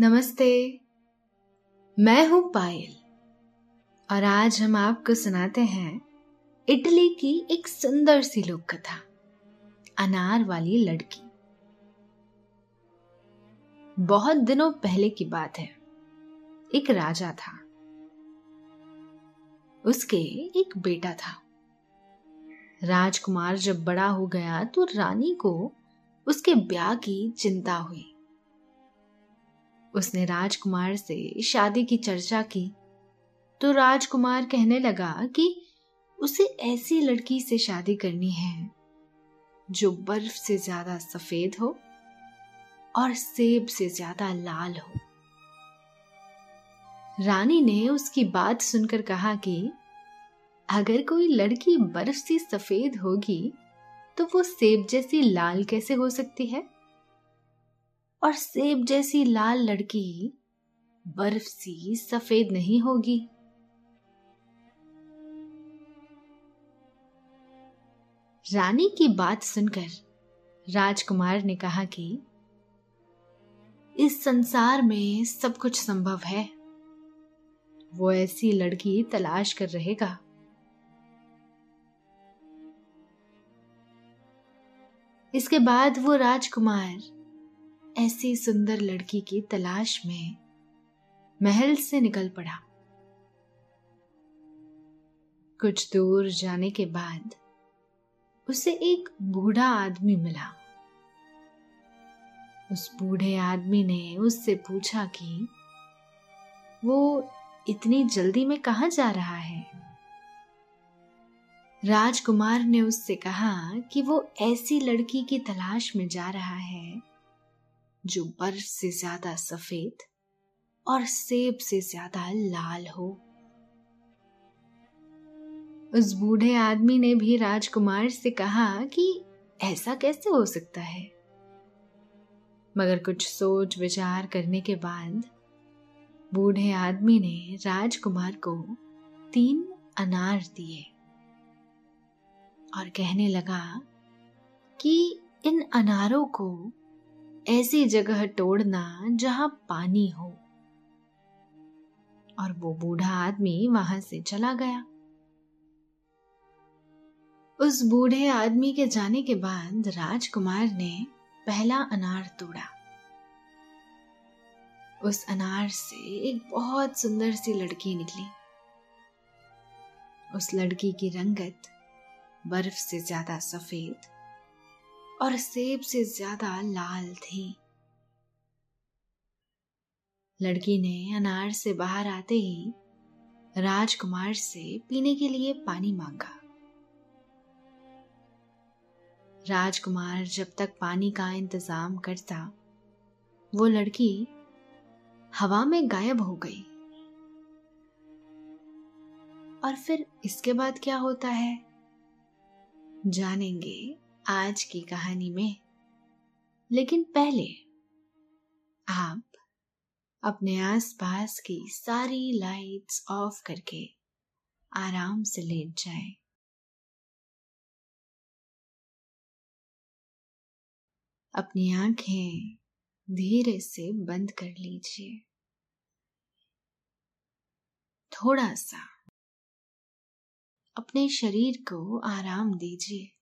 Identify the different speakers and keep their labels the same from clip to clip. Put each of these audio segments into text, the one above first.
Speaker 1: नमस्ते। मैं हूँ पायल। और आज हम आपको सुनाते हैं इटली की एक सुंदर सी लोक कथा अनार वाली लड़की। बहुत दिनों पहले की बात है। एक राजा था। उसके एक बेटा था। राजकुमार जब बड़ा हो गया तो रानी को उसके ब्याह की चिंता हुई। उसने राजकुमार से शादी की चर्चा की तो राजकुमार कहने लगा कि उसे ऐसी लड़की से शादी करनी है जो बर्फ़ से ज़्यादा सफ़ेद हो और सेब से ज़्यादा लाल हो। रानी ने उसकी बात सुनकर कहा कि अगर कोई लड़की बर्फ़ से सफ़ेद होगी तो वो सेब जैसी लाल कैसे हो सकती है? और सेब जैसी लाल लड़की बर्फ़ सी सफ़ेद नहीं होगी। रानी की बात सुनकर राजकुमार ने कहा कि इस संसार में सब कुछ संभव है। वो ऐसी लड़की तलाश कर रहेगा। इसके बाद वो राजकुमार ऐसी सुंदर लड़की की तलाश में महल से निकल पड़ा। कुछ दूर जाने के बाद उसे एक बूढ़ा आदमी मिला। उस बूढ़े आदमी ने उससे पूछा कि, वो इतनी जल्दी में कहा जा रहा है? राजकुमार ने उससे कहा कि वो ऐसी लड़की की तलाश में जा रहा है जो बर्फ़ से ज़्यादा सफ़ेद और सेब से ज़्यादा लाल हो। उस बूढ़े आदमी ने भी राजकुमार से कहा कि ऐसा कैसे हो सकता है? मगर कुछ सोच विचार करने के बाद बूढ़े आदमी ने राजकुमार को तीन अनार दिए और कहने लगा कि इन अनारों को ऐसी जगह तोड़ना जहाँ पानी हो। और वो बूढ़ा आदमी वहाँ से चला गया। उस बूढ़े आदमी के जाने के बाद राजकुमार ने पहला अनार तोड़ा। उस अनार से एक बहुत सुंदर सी लड़की निकली। उस लड़की की रंगत बर्फ़ से ज़्यादा सफ़ेद और सेब से ज़्यादा लाल थी। लड़की ने अनार से बाहर आते ही राजकुमार से पीने के लिए पानी मांगा। राजकुमार जब तक पानी का इंतज़ाम करता, वो लड़की हवा में गायब हो गई। और फिर इसके बाद क्या होता है? जानेंगे। आज की कहानी में। लेकिन पहले, आप अपने आसपास की सारी लाइट्स ऑफ़ करके आराम से लेट जाएँ। अपनी आँखें धीरे से बंद कर लीजिए। थोड़ा सा अपने शरीर को आराम दीजिए।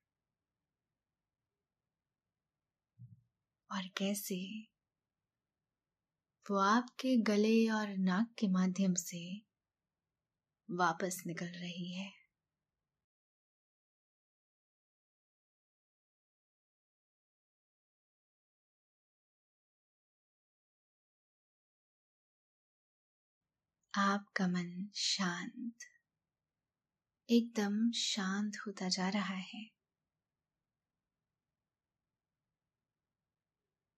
Speaker 1: और कैसे? वो आपके गले और नाक के माध्यम से वापस निकल रही है। आपका मन शांत, एकदम शांत होता जा रहा है।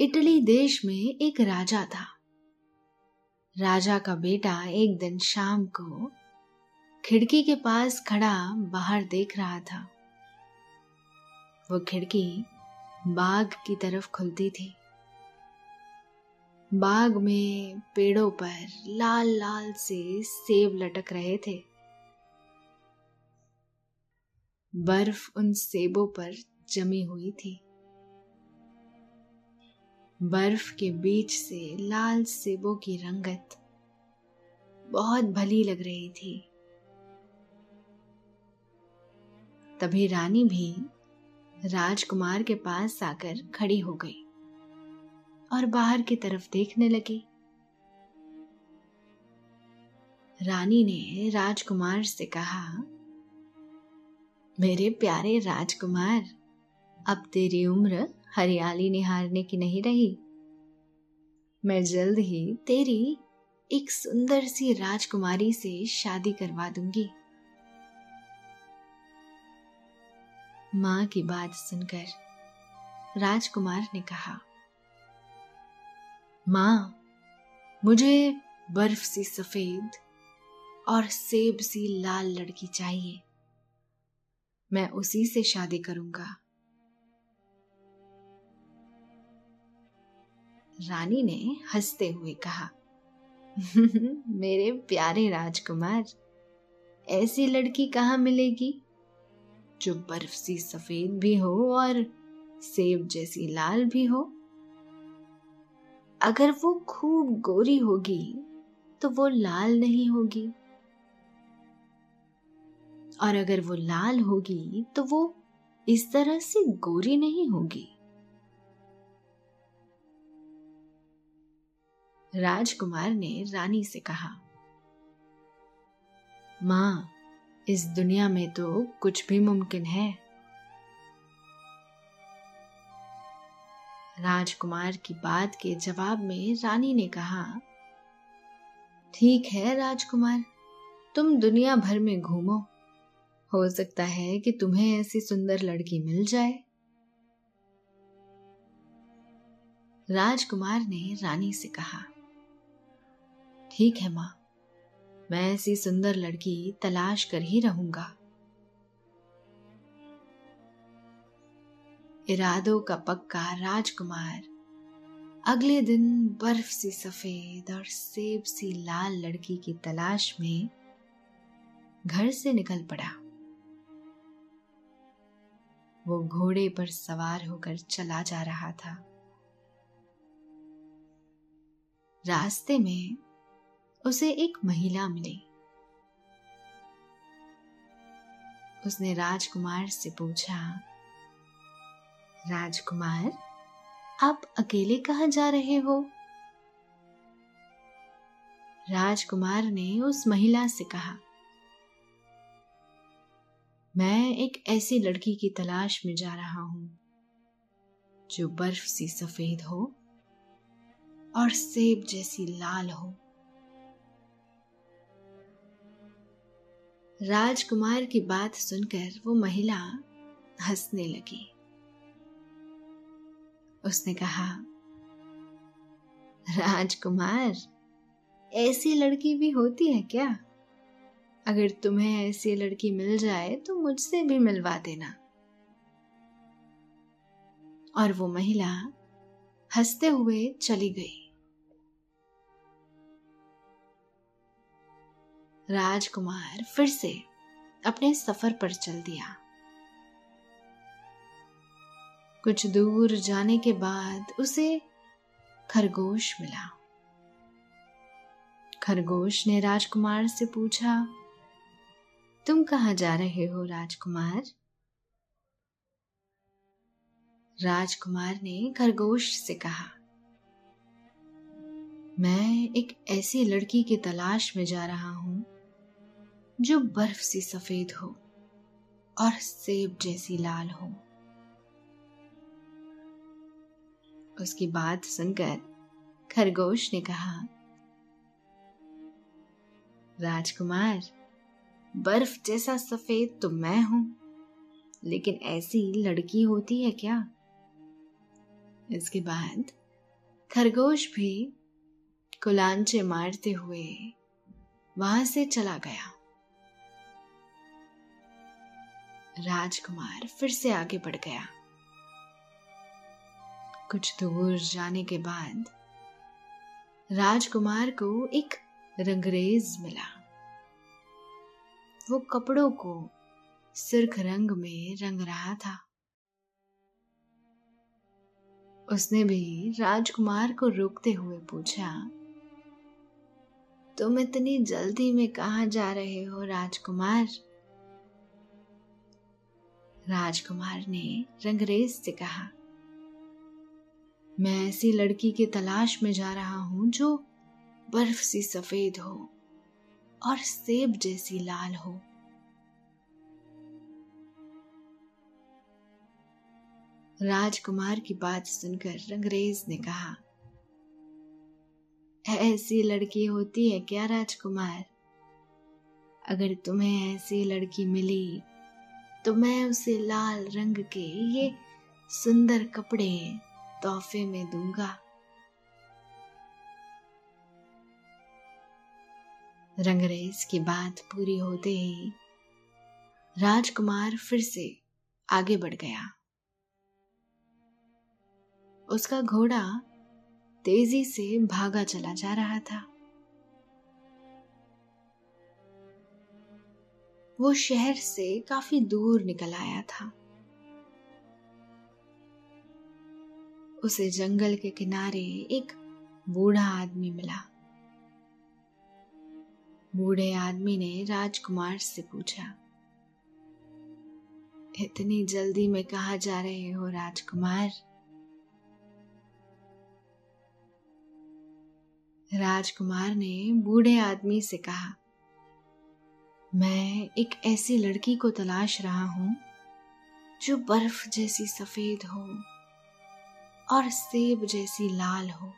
Speaker 1: इटली देश में एक राजा था। राजा का बेटा एक दिन शाम को खिड़की के पास खड़ा बाहर देख रहा था। वो खिड़की बाग की तरफ़ खुलती थी। बाग में पेड़ों पर लाल लाल से सेब लटक रहे थे। बर्फ़ उन सेबों पर जमी हुई थी। बर्फ़ के बीच से लाल सेबों की रंगत बहुत भली लग रही थी। तभी रानी भी राजकुमार के पास आकर खड़ी हो गई और बाहर की तरफ़ देखने लगी। रानी ने राजकुमार से कहा, मेरे प्यारे राजकुमार, अब तेरी उम्र हरियाली निहारने की नहीं रही। मैं जल्द ही तेरी एक सुंदर सी राजकुमारी से शादी करवा दूँगी। माँ की बात सुनकर राजकुमार ने कहा, माँ, मुझे बर्फ़ सी सफ़ेद और सेब सी लाल लड़की चाहिए। मैं उसी से शादी करूँगा। रानी ने हँसते हुए कहा, मेरे प्यारे राजकुमार, ऐसी लड़की कहाँ मिलेगी? जो बर्फ़ सी सफ़ेद भी हो और सेब जैसी लाल भी हो। अगर वो खूब गोरी होगी तो वो लाल नहीं होगी। और अगर वो लाल होगी तो वो इस तरह से गोरी नहीं होगी। राजकुमार ने रानी से कहा, माँ, इस दुनिया में तो कुछ भी मुमकिन है। राजकुमार की बात के जवाब में रानी ने कहा, ठीक है राजकुमार, तुम दुनिया भर में घूमो। हो सकता है कि तुम्हें ऐसी सुंदर लड़की मिल जाए राजकुमार ने रानी से कहा ठीक है माँ। मैं ऐसी सुंदर लड़की तलाश कर ही रहूँगा। इरादों का पक्का राजकुमार, अगले दिन बर्फ़ सी सफ़ेद और सेब सी लाल लड़की की तलाश में घर से निकल पड़ा। वो घोड़े पर सवार होकर चला जा रहा था। रास्ते में उसे एक महिला मिली। उसने राजकुमार से पूछा, राजकुमार, आप अकेले कहा जा रहे हो? राजकुमार ने उस महिला से कहा, मैं एक ऐसी लड़की की तलाश में जा रहा हूँ, जो बर्फ़ सी सफ़ेद हो और सेब जैसी लाल हो। राजकुमार की बात सुनकर वो महिला हंसने लगी। उसने कहा, राजकुमार, ऐसी लड़की भी होती है क्या? अगर तुम्हें ऐसी लड़की मिल जाए तो मुझसे भी मिलवा देना। और वो महिला हँसते हुए चली गई। राजकुमार फिर से अपने सफ़र पर चल दिया। कुछ दूर जाने के बाद उसे खरगोश मिला। खरगोश ने राजकुमार से पूछा, तुम कहा जा रहे हो राजकुमार? राजकुमार ने खरगोश से कहा, मैं एक ऐसी लड़की की तलाश में जा रहा हूँ जो बर्फ़ सी सफ़ेद हो और सेब जैसी लाल हो। उसकी बात सुनकर खरगोश ने कहा, राजकुमार, बर्फ़ जैसा सफ़ेद तो मैं हूँ, लेकिन ऐसी लड़की होती है क्या? इसके बाद खरगोश भी कुलांचे मारते हुए वहाँ से चला गया। राजकुमार फिर से आगे बढ़ गया। कुछ दूर जाने के बाद राजकुमार को एक रंगरेज मिला। वो कपड़ों को सिर्ख रंग में रंग रहा था। उसने भी राजकुमार को रोकते हुए पूछा, तुम इतनी जल्दी में कहा जा रहे हो राजकुमार? राजकुमार ने रंगरेज से कहा, मैं ऐसी लड़की की तलाश में जा रहा हूँ जो बर्फ़ सी सफ़ेद हो और सेब जैसी लाल हो। राजकुमार की बात सुनकर रंगरेज ने कहा, ऐसी लड़की होती है क्या राजकुमार? अगर तुम्हें ऐसी लड़की मिली तो मैं उसे लाल रंग के ये सुंदर कपड़े तोहफे में दूँगा। रंगरेज की बात पूरी होते ही राजकुमार फिर से आगे बढ़ गया। उसका घोड़ा तेज़ी से भागा चला जा रहा था। वो शहर से काफ़ी दूर निकल आया था। उसे जंगल के किनारे एक बूढ़ा आदमी मिला। बूढ़े आदमी ने राजकुमार से पूछा, इतनी जल्दी में कहा जा रहे हो राजकुमार? राजकुमार ने बूढ़े आदमी से कहा मैं एक ऐसी लड़की को तलाश रहा हूँ, जो बर्फ़ जैसी सफ़ेद हो और सेब जैसी लाल हो।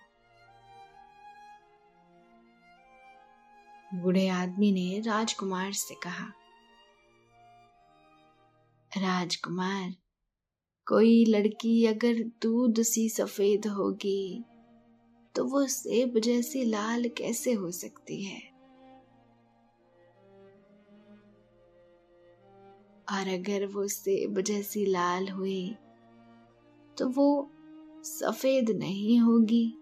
Speaker 1: बूढ़े आदमी ने राजकुमार से कहा, राजकुमार, कोई लड़की अगर दूध सी सफ़ेद होगी तो वो सेब जैसी लाल कैसे हो सकती है? और अगर वो सेब जैसी लाल हुई तो वो सफ़ेद नहीं होगी।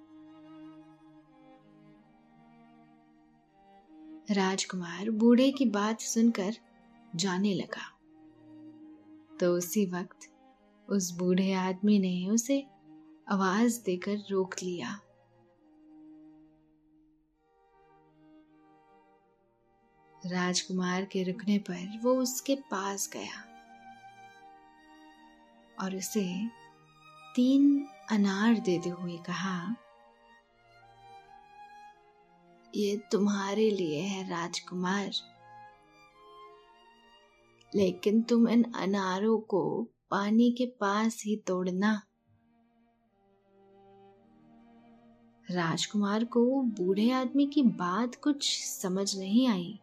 Speaker 1: राजकुमार बूढ़े की बात सुनकर जाने लगा। तो उसी वक्त उस बूढ़े आदमी ने उसे आवाज़ देकर रोक लिया। राजकुमार के रुकने पर वो उसके पास गया और उसे तीन अनार देते हुए कहा, ये तुम्हारे लिए है राजकुमार। लेकिन तुम इन अनारों को पानी के पास ही तोड़ना। राजकुमार को बूढ़े आदमी की बात कुछ समझ नहीं आई।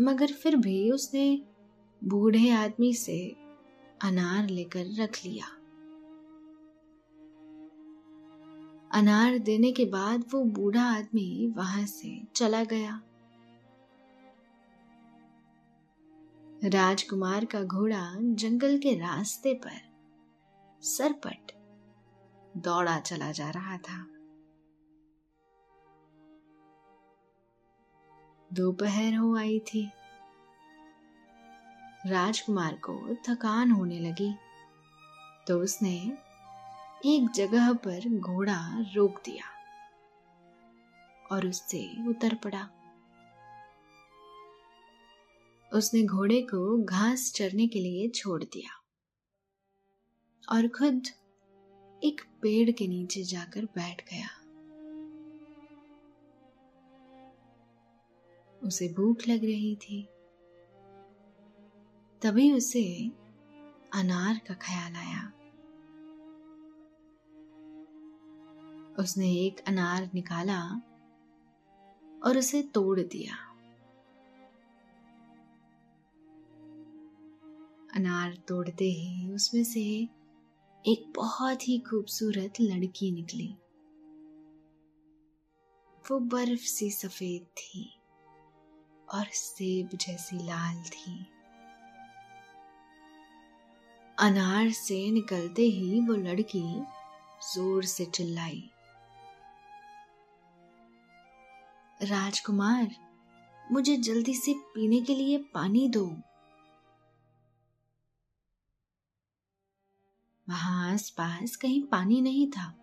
Speaker 1: मगर फिर भी उसने बूढ़े आदमी से अनार लेकर रख लिया। अनार देने के बाद वो बूढ़ा आदमी वहाँ से चला गया। राजकुमार का घोड़ा जंगल के रास्ते पर सरपट दौड़ा चला जा रहा था। दोपहर हो आई थी। राजकुमार को थकान होने लगी तो उसने एक जगह पर घोड़ा रोक दिया और उससे उतर पड़ा। उसने घोड़े को घास चरने के लिए छोड़ दिया और खुद एक पेड़ के नीचे जाकर बैठ गया। उसे भूख लग रही थी। तभी उसे अनार का ख्याल आया। उसने एक अनार निकाला और उसे तोड़ दिया। अनार तोड़ते ही उसमें से एक बहुत ही खूबसूरत लड़की निकली। वो बर्फ़ सी सफ़ेद थी। और सेब जैसी लाल थी। अनार से निकलते ही वो लड़की ज़ोर से चिल्लाई। राजकुमार, मुझे जल्दी से पीने के लिए पानी दो। वहाँ आसपास कहीं पानी नहीं था।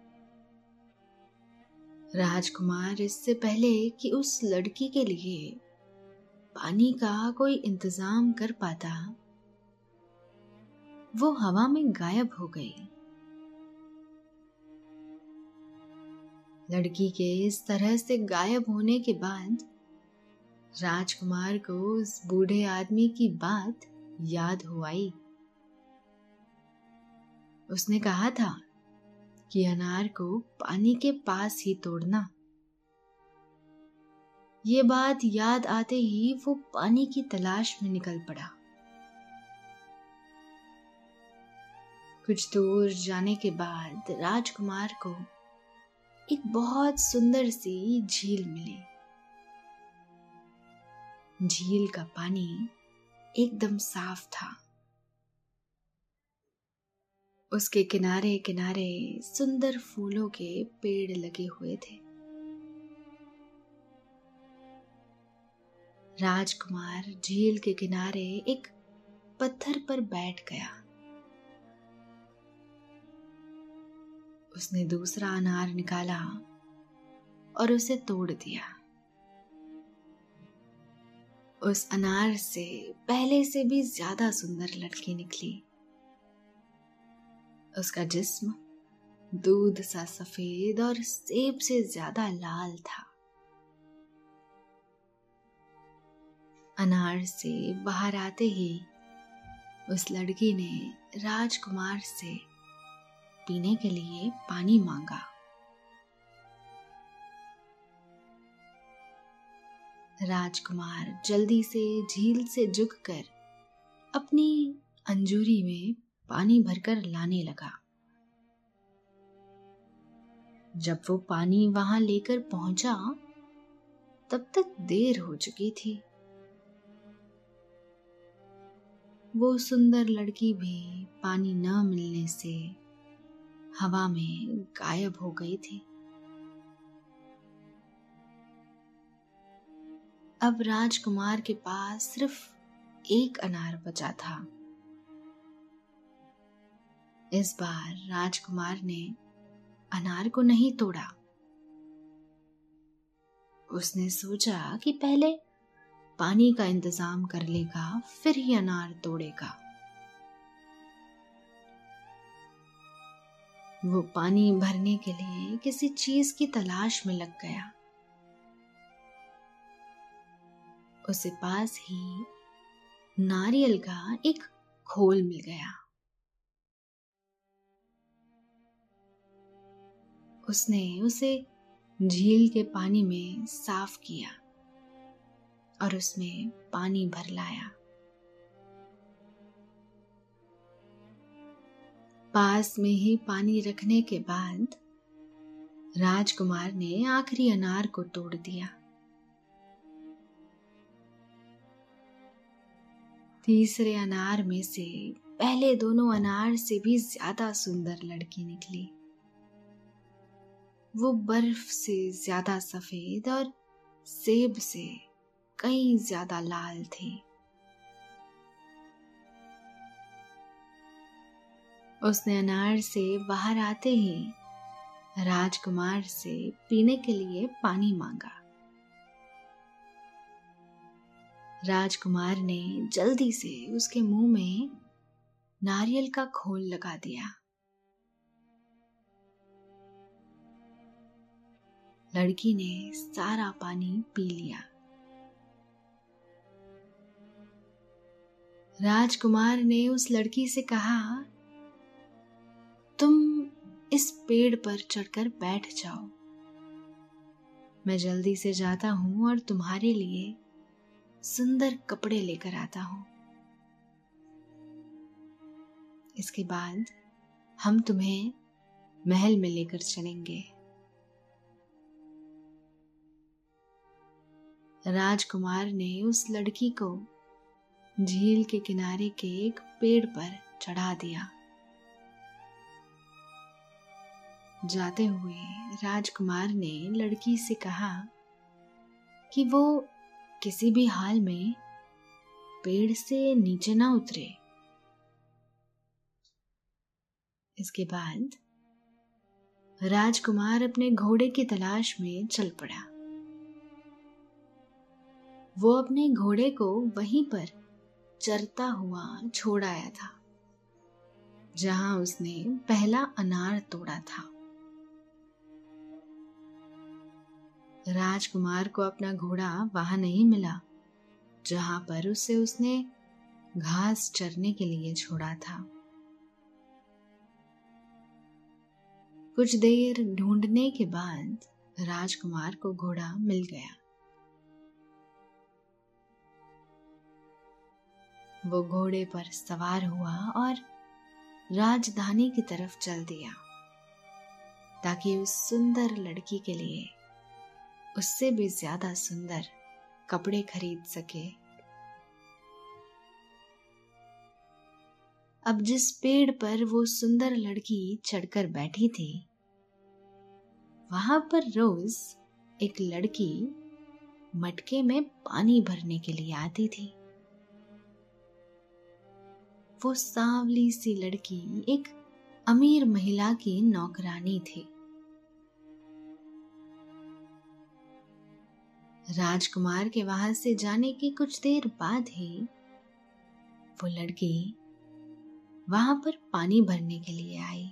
Speaker 1: राजकुमार इससे पहले कि उस लड़की के लिए पानी का कोई इंतज़ाम कर पाता। वो हवा में गायब हो गई। लड़की के इस तरह से गायब होने के बाद राजकुमार को उस बूढ़े आदमी की बात याद हो आई। उसने कहा था कि अनार को पानी के पास ही तोड़ना। ये बात याद आते ही वो पानी की तलाश में निकल पड़ा। कुछ दूर जाने के बाद राजकुमार को एक बहुत सुंदर सी झील मिली। झील का पानी एकदम साफ़ था। उसके किनारे किनारे सुंदर फूलों के पेड़ लगे हुए थे। राजकुमार झील के किनारे एक पत्थर पर बैठ गया। उसने दूसरा अनार निकाला और उसे तोड़ दिया। उस अनार से पहले से भी ज़्यादा सुंदर लड़की निकली। उसका जिस्म दूध सा सफ़ेद और सेब से ज़्यादा लाल था। अनार से बाहर आते ही उस लड़की ने राजकुमार से पीने के लिए पानी मांगा। राजकुमार जल्दी से झील से झुककर अपनी अंजूरी में पानी भरकर लाने लगा। जब वो पानी वहाँ लेकर पहुँचा, तब तक देर हो चुकी थी। वो सुंदर लड़की भी पानी न मिलने से हवा में गायब हो गई थी। अब राजकुमार के पास सिर्फ़ एक अनार बचा था। इस बार राजकुमार ने अनार को नहीं तोड़ा। उसने सोचा कि पहले पानी का इंतज़ाम कर लेगा, फिर ही अनार तोड़ेगा। वो पानी भरने के लिए किसी चीज़ की तलाश में लग गया। उसे पास ही नारियल का एक खोल मिल गया। उसने उसे झील के पानी में साफ़ किया। और उसमें पानी भर लाया। पास में ही पानी रखने के बाद राजकुमार ने आखिरी अनार को तोड़ दिया। तीसरे अनार में से पहले दोनों अनार से भी ज़्यादा सुंदर लड़की निकली। वो बर्फ़ से ज़्यादा सफ़ेद और सेब से कई ज़्यादा लाल थी। उसने अनार से बाहर आते ही राजकुमार से पीने के लिए पानी मांगा। राजकुमार ने जल्दी से उसके मुँह में नारियल का खोल लगा दिया। लड़की ने सारा पानी पी लिया। राजकुमार ने उस लड़की से कहा, तुम इस पेड़ पर चढ़कर बैठ जाओ। मैं जल्दी से जाता हूँ और तुम्हारे लिए सुंदर कपड़े लेकर आता हूँ। इसके बाद हम तुम्हें महल में लेकर चलेंगे। राजकुमार ने उस लड़की को झील के किनारे के एक पेड़ पर चढ़ा दिया। जाते हुए राजकुमार ने लड़की से कहा कि वो किसी भी हाल में पेड़ से नीचे ना उतरे। इसके बाद राजकुमार अपने घोड़े की तलाश में चल पड़ा। वो अपने घोड़े को वहीं पर चरता हुआ छोड़ आया था, जहाँ उसने पहला अनार तोड़ा था। राजकुमार को अपना घोड़ा वहाँ नहीं मिला, जहाँ पर उसे उसने घास चरने के लिए छोड़ा था। कुछ देर ढूँढने के बाद राजकुमार को घोड़ा मिल गया। वो घोड़े पर सवार हुआ और राजधानी की तरफ़ चल दिया, ताकि उस सुंदर लड़की के लिए उससे भी ज़्यादा सुंदर कपड़े खरीद सके। अब जिस पेड़ पर वो सुंदर लड़की चढ़कर बैठी थी, वहाँ पर रोज एक लड़की मटके में पानी भरने के लिए आती थी। वो सांवली सी लड़की एक अमीर महिला की नौकरानी थी। राजकुमार के वहाँ से जाने की कुछ देर बाद ही वो लड़की वहाँ पर पानी भरने के लिए आई।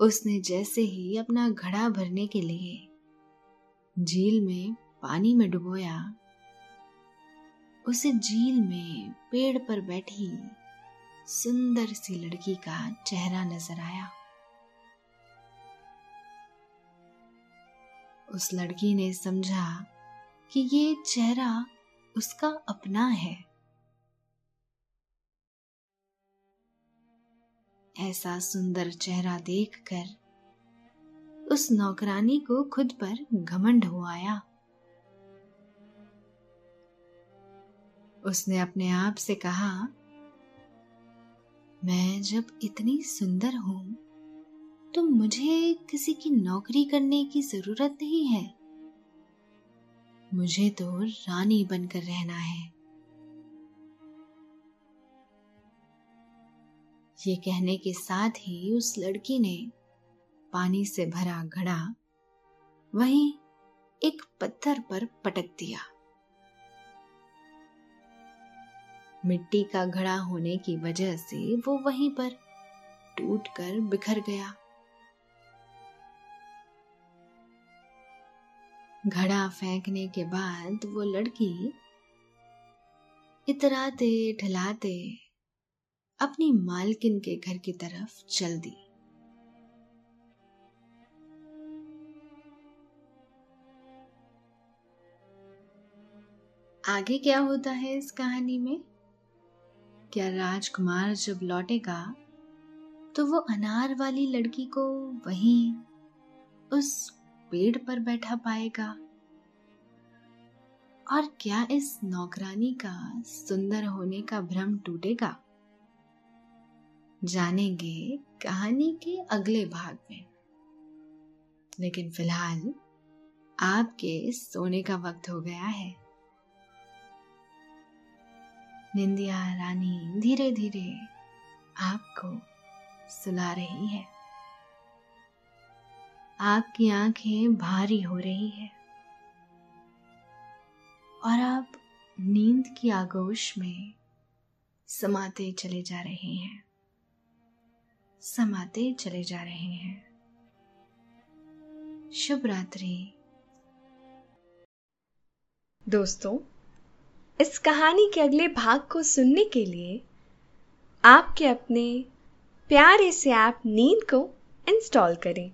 Speaker 1: उसने जैसे ही अपना घड़ा भरने के लिए झील में पानी में डुबोया उसे झील में पेड़ पर बैठी सुंदर सी लड़की का चेहरा नज़र आया। उस लड़की ने समझा कि ये चेहरा उसका अपना है। ऐसा सुंदर चेहरा देखकर उस नौकरानी को खुद पर घमंड हो आया। उसने अपने आप से कहा, मैं जब इतनी सुंदर हूँ तो मुझे किसी की नौकरी करने की ज़रूरत नहीं है। मुझे तो रानी बनकर रहना है। ये कहने के साथ ही उस लड़की ने पानी से भरा घड़ा वहीं एक पत्थर पर पटक दिया। मिट्टी का घड़ा होने की वजह से वो वहीं पर टूट कर बिखर गया। घड़ा फेंकने के बाद वो लड़की इतराते, ठलाते अपनी मालकिन के घर की तरफ़ चल दी। आगे क्या होता है इस कहानी में? क्या राजकुमार जब लौटेगा तो वो अनार वाली लड़की को वहीं उस पेड़ पर बैठा पाएगा। और क्या इस नौकरानी का सुंदर होने का भ्रम टूटेगा? जानेंगे कहानी के अगले भाग में। लेकिन फ़िलहाल आपके सोने का वक्त हो गया है। निंदिया रानी धीरे धीरे आपको सुला रही है। आपकी आँखें भारी हो रही है। और आप नींद की आगोश में समाते चले जा रहे हैं। समाते चले जा रहे हैं। शुभ रात्रि।
Speaker 2: दोस्तों इस कहानी के अगले भाग को सुनने के लिए आपके अपने प्यारे से ऐप नींद को इंस्टॉल करें।